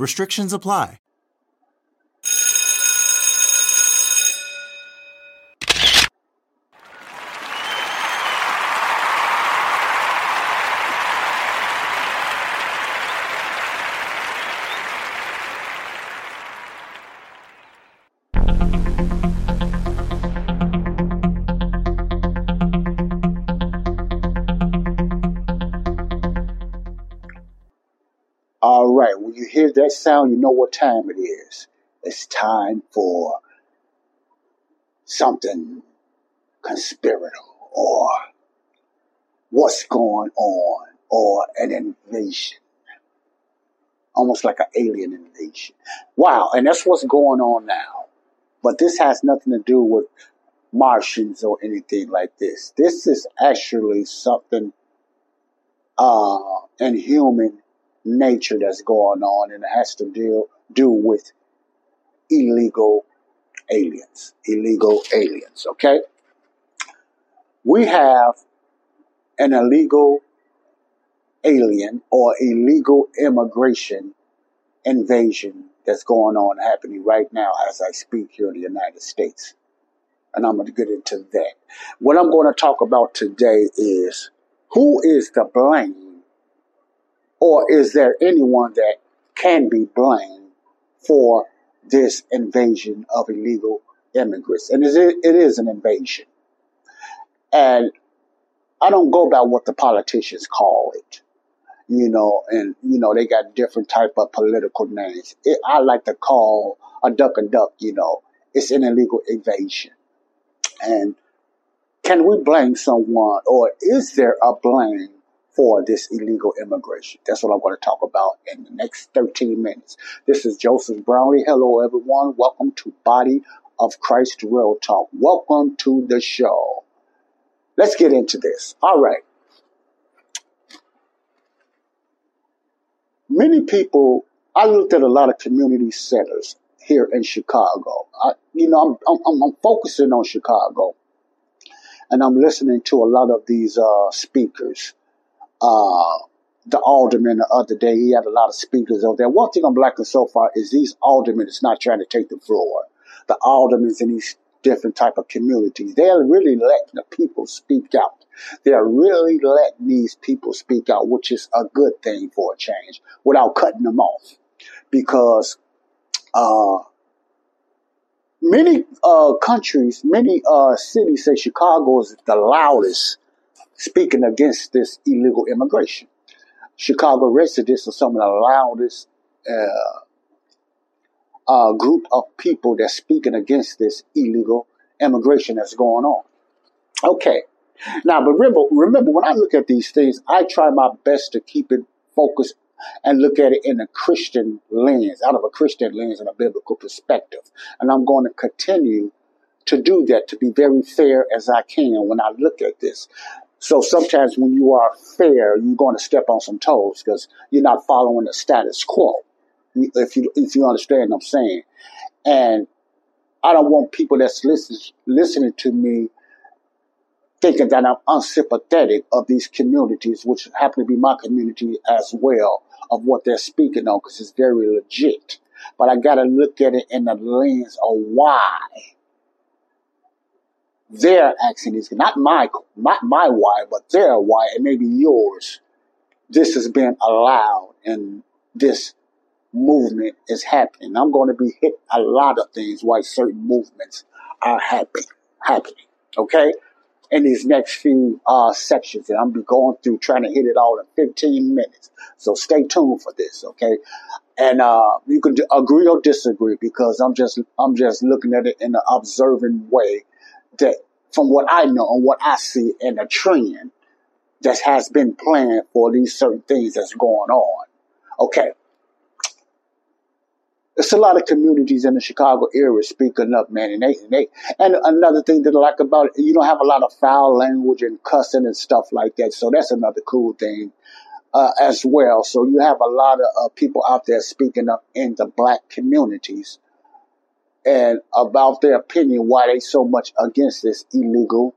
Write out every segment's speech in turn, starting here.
Restrictions apply. All right, when you hear that sound, you know what time it is. It's time for something conspiratorial or what's going on or an invasion. Almost like an alien invasion. Wow, and that's what's going on now. But this has nothing to do with Martians or anything like this. This is actually something uh, in human nature that's going on, and it has to deal do with illegal aliens. Illegal aliens. Okay, we have an illegal alien or illegal immigration invasion that's going on happening right now as I speak here in the United States. And I'm going to get into that. What I'm going to talk about today is who is to blame or is there anyone that can be blamed for this invasion of illegal immigrants? And it is an invasion. And I don't go by what the politicians call it, you know, and, you know, they got different type of political names. It, I like to call a duck a duck, you know, it's an illegal invasion. And can we blame someone or is there a blame for this illegal immigration? That's what I'm going to talk about in the next 13 minutes. This is Joseph Brownlee. Hello, everyone. Welcome to Body of Christ Real Talk. Welcome to the show. Let's get into this. All right. Many people, I looked at a lot of community centers here in Chicago. I, you know, I'm, I'm, I'm focusing on Chicago and I'm listening to a lot of these uh, speakers. Uh, the alderman the other day, he had a lot of speakers over there. One thing I'm liking so far is these aldermen is not trying to take the floor. The aldermen in these different type of communities, they're really letting the people speak out. They're really letting these people speak out, which is a good thing for a change, without cutting them off. Because uh, many uh, countries, many uh, cities say Chicago is the loudest speaking against this illegal immigration. Chicago residents are some of the loudest uh, uh, group of people that's speaking against this illegal immigration that's going on. Okay. Now, but remember, remember when I look at these things, I try my best to keep it focused and look at it in a Christian lens, out of a Christian lens and a biblical perspective. And I'm going to continue to do that, to be very fair as I can when I look at this. So sometimes when you are fair, you're going to step on some toes because you're not following the status quo. If you if you understand what I'm saying, and I don't want people that's listen, listening to me thinking that I'm unsympathetic of these communities, which happen to be my community as well, of what they're speaking on, because it's very legit. But I got to look at it in the lens of why they're is not my, my why, but their why, and maybe yours. This has been allowed, and this movement is happening. I'm going to be hit a lot of things why certain movements are happening, happening. Okay, in these next few uh, sections, and I'm be going through trying to hit it all in 15 minutes. So stay tuned for this. Okay, and uh, you can agree or disagree because I'm just I'm just looking at it in an observing way that from what I know and what I see in a trend that has been planned for these certain things that's going on. Okay. It's a lot of communities in the Chicago area speaking up, man. And they, and they, and another thing that I like about it, you don't have a lot of foul language and cussing and stuff like that. So that's another cool thing uh, as well. So you have a lot of uh, people out there speaking up in the black communities and about their opinion why they so much against this illegal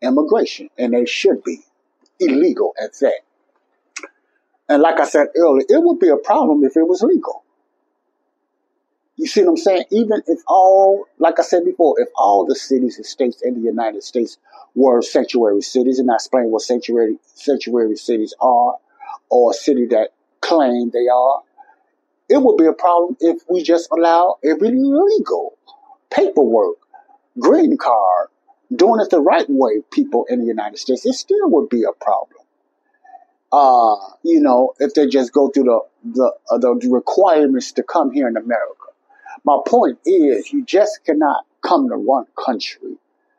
immigration, and they should be illegal at that. And like I said earlier, it would be a problem if it was legal. You see what I'm saying? Even if all, like I said before, if all the cities and states in the United States were sanctuary cities, and I explain what sanctuary sanctuary cities are, or a city that claim they are, it would be a problem if we just allow every legal paperwork, green card, doing it the right way, people in the United States. It still would be a problem. Uh, you know, if they just go through the the, uh, the requirements to come here in America. My point is, you just cannot come to one country.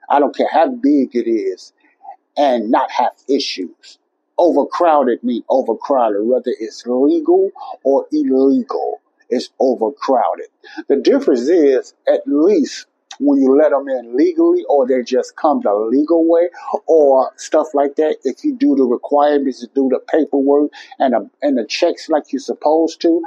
I don't care how big it is, and not have issues. Overcrowded mean overcrowded, whether it's legal or illegal. It's overcrowded. The difference is, at least when you let them in legally, or they just come the legal way, or stuff like that. If you do the requirements do the paperwork and the, and the checks like you're supposed to,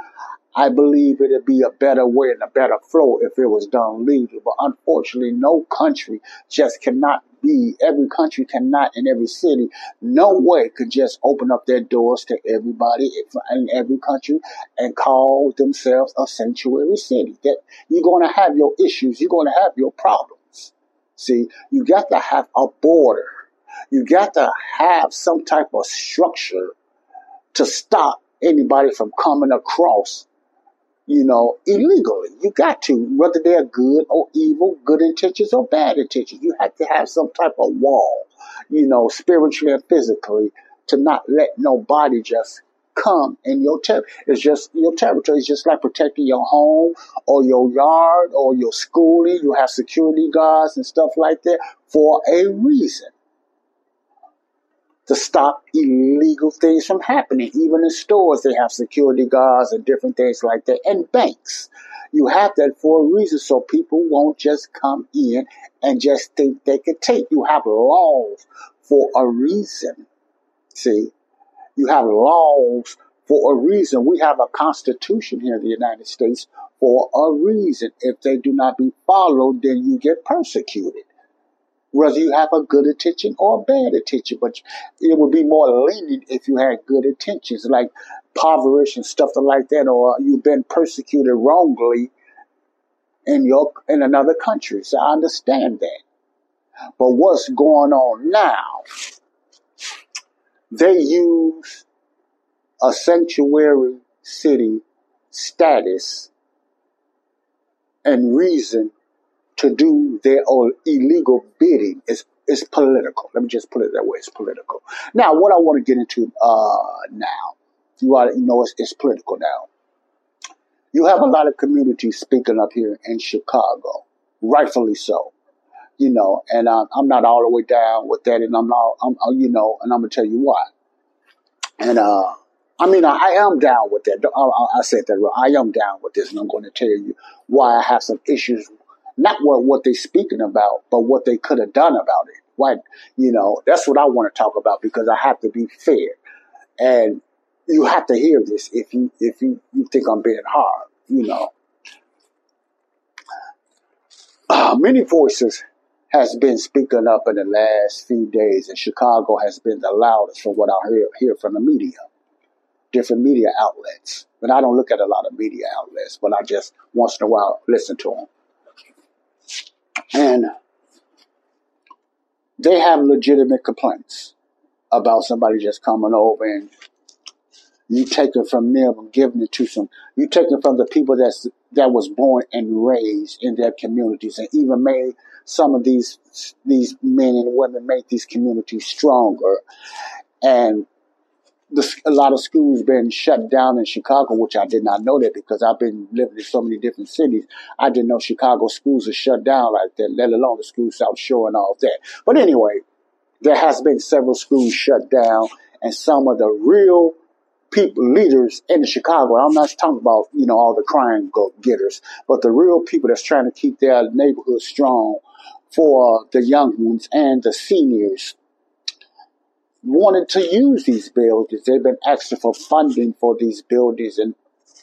I believe it'd be a better way and a better flow if it was done legally. But unfortunately, no country just cannot be, every country cannot in every city, no way could just open up their doors to everybody in every country and call themselves a sanctuary city. That you're going to have your issues, you're going to have your problems. See, you got to have a border. You got to have some type of structure to stop anybody from coming across you know, illegally. You got to, whether they're good or evil, good intentions or bad intentions. You have to have some type of wall, you know, spiritually and physically, to not let nobody just come in your territory. It's just your territory. It's just like protecting your home or your yard or your schooling. You have security guards and stuff like that for a reason to stop illegal things from happening. Even in stores, they have security guards and different things like that, and banks. You have that for a reason so people won't just come in and just think they can take. You have laws for a reason. See, you have laws for a reason. We have a constitution here in the United States for a reason. If they do not be followed, then you get persecuted whether you have a good intention or a bad intention. But it would be more lenient if you had good intentions, like poverty and stuff like that, or you've been persecuted wrongly in your in another country. So I understand that. But what's going on now? They use a sanctuary city status and reason to do their own illegal bidding is is political. Let me just put it that way. It's political. Now, what I want to get into uh, now, you already know it's, it's political now. You have a lot of communities speaking up here in Chicago, rightfully so. You know, and uh, I'm not all the way down with that, and I'm not, I'm, uh, you know, and I'm gonna tell you why. And uh, I mean, I, I am down with that. I, I, I said that right. I am down with this, and I'm going to tell you why I have some issues not what, what they're speaking about, but what they could have done about it. What, you know, that's what I want to talk about because I have to be fair. And you have to hear this if you, if you, you think I'm being hard, you know. Uh, many voices has been speaking up in the last few days, and Chicago has been the loudest from what I hear, hear from the media, different media outlets. But I don't look at a lot of media outlets, but I just once in a while listen to them. And they have legitimate complaints about somebody just coming over and you taking from them and giving it to some you taking from the people that's that was born and raised in their communities and even made some of these these men and women make these communities stronger. And the, a lot of schools been shut down in Chicago, which I did not know that because I've been living in so many different cities. I didn't know Chicago schools are shut down like that, let alone the school South Shore and all of that. But anyway, there has been several schools shut down and some of the real people, leaders in Chicago. I'm not talking about, you know, all the crime getters, but the real people that's trying to keep their neighborhood strong for the young ones and the seniors wanted to use these buildings. They've been asking for funding for these buildings and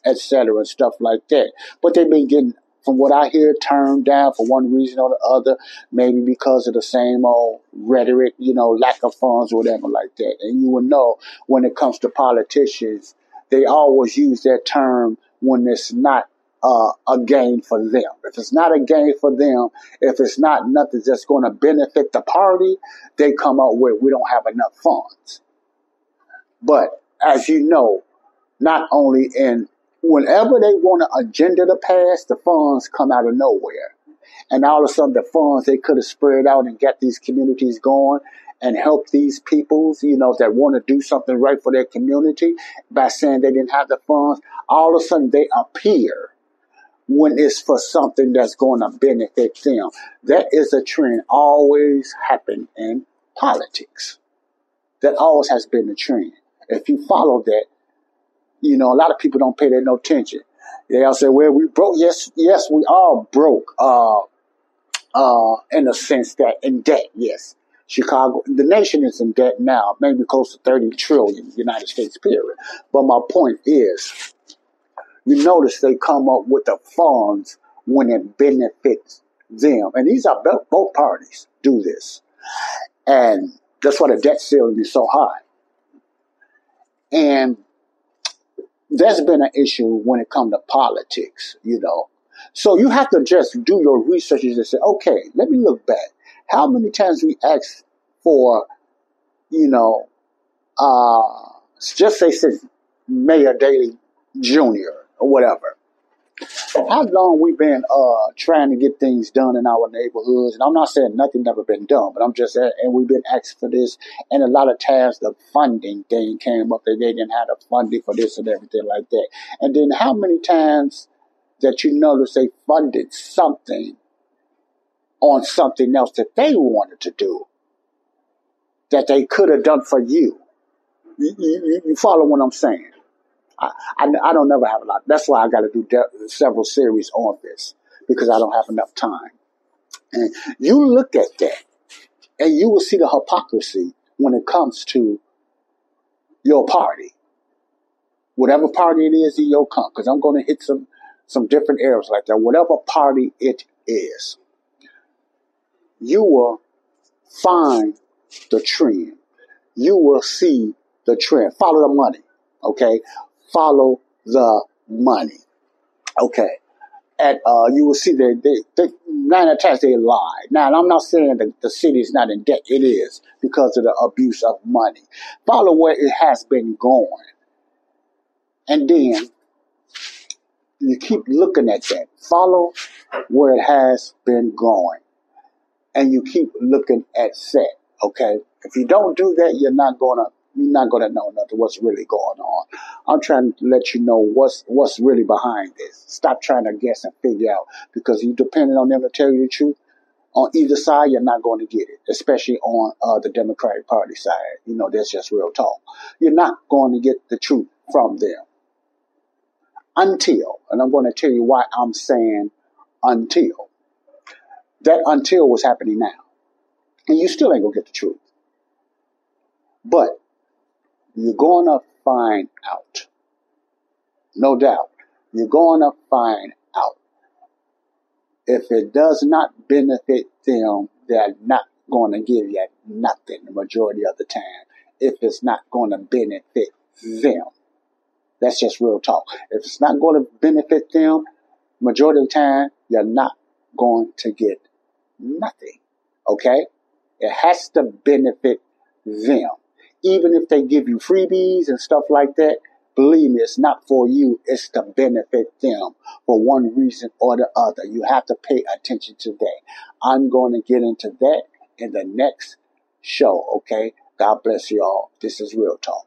et cetera and stuff like that. But they've been getting, from what I hear, turned down for one reason or the other, maybe because of the same old rhetoric, you know, lack of funds or whatever like that. And you will know when it comes to politicians, they always use that term when it's not uh, a gain for them. If it's not a gain for them, if it's not nothing that's going to benefit the party, they come up with we don't have enough funds. But as you know, not only in whenever they want an agenda to pass, the funds come out of nowhere. And all of a sudden, the funds they could have spread out and get these communities going and help these peoples, you know, that want to do something right for their community by saying they didn't have the funds. All of a sudden, they appear when it's for something that's going to benefit them. That is a trend always happen in politics. That always has been a trend. If you follow that, you know, a lot of people don't pay that no attention. They all say, well, we broke. Yes, yes, we are broke, uh, uh, in a sense that in debt, yes. Chicago, the nation is in debt now, maybe close to 30 trillion United States period. But my point is, you notice they come up with the funds when it benefits them. And these are both, parties do this. And that's why the debt ceiling is so high. And there's been an issue when it comes to politics, you know. So you have to just do your research and say, okay, let me look back. How many times we asked for, you know, uh, just say since Mayor Daley Jr. or whatever. How long we been uh, trying to get things done in our neighborhoods? And I'm not saying nothing never been done, but I'm just saying, and we've been asked for this. And a lot of times the funding thing came up that they didn't have the funding for this and everything like that. And then how many times that you notice they funded something on something else that they wanted to do that they could have done for you? You, you, you follow what I'm saying? I, I, I don't never have a lot. That's why I got to do de- several series on this because I don't have enough time. And you look at that and you will see the hypocrisy when it comes to your party. Whatever party it is in your country, because I'm going to hit some, some different areas like that. Whatever party it is, you will find the trend. You will see the trend. Follow the money. Okay follow the money. Okay. And uh, you will see that they, they, nine attacks they lie. Now, I'm not saying that the city is not in debt. It is because of the abuse of money. Follow where it has been going. And then you keep looking at that. Follow where it has been going. And you keep looking at set. Okay. If you don't do that, you're not going to not going to know nothing what's really going on. I'm trying to let you know what's what's really behind this. Stop trying to guess and figure out because you depending on them to tell you the truth. On either side, you're not going to get it, especially on uh, the Democratic Party side. You know, that's just real talk. You're not going to get the truth from them until, and I'm going to tell you why I'm saying until. That until was happening now. And you still ain't going to get the truth. But you're going to find out. No doubt. You're going to find out. If it does not benefit them, they're not going to give you nothing the majority of the time. If it's not going to benefit them. That's just real talk. If it's not going to benefit them, majority of the time, you're not going to get nothing. Okay? It has to benefit them even if they give you freebies and stuff like that, believe me, it's not for you. It's to benefit them for one reason or the other. You have to pay attention to that. I'm going to get into that in the next show. Okay. God bless you all. This is Real Talk.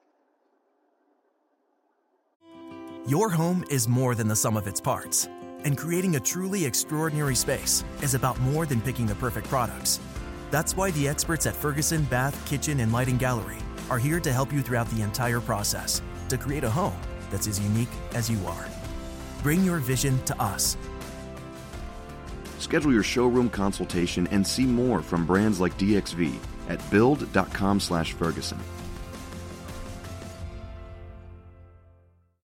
Your home is more than the sum of its parts, and creating a truly extraordinary space is about more than picking the perfect products. That's why the experts at Ferguson Bath, Kitchen, and Lighting Gallery are here to help you throughout the entire process. to create a home that's as unique as you are. Bring your vision to us. Schedule your showroom consultation and see more from brands like DXV at build.com/ferguson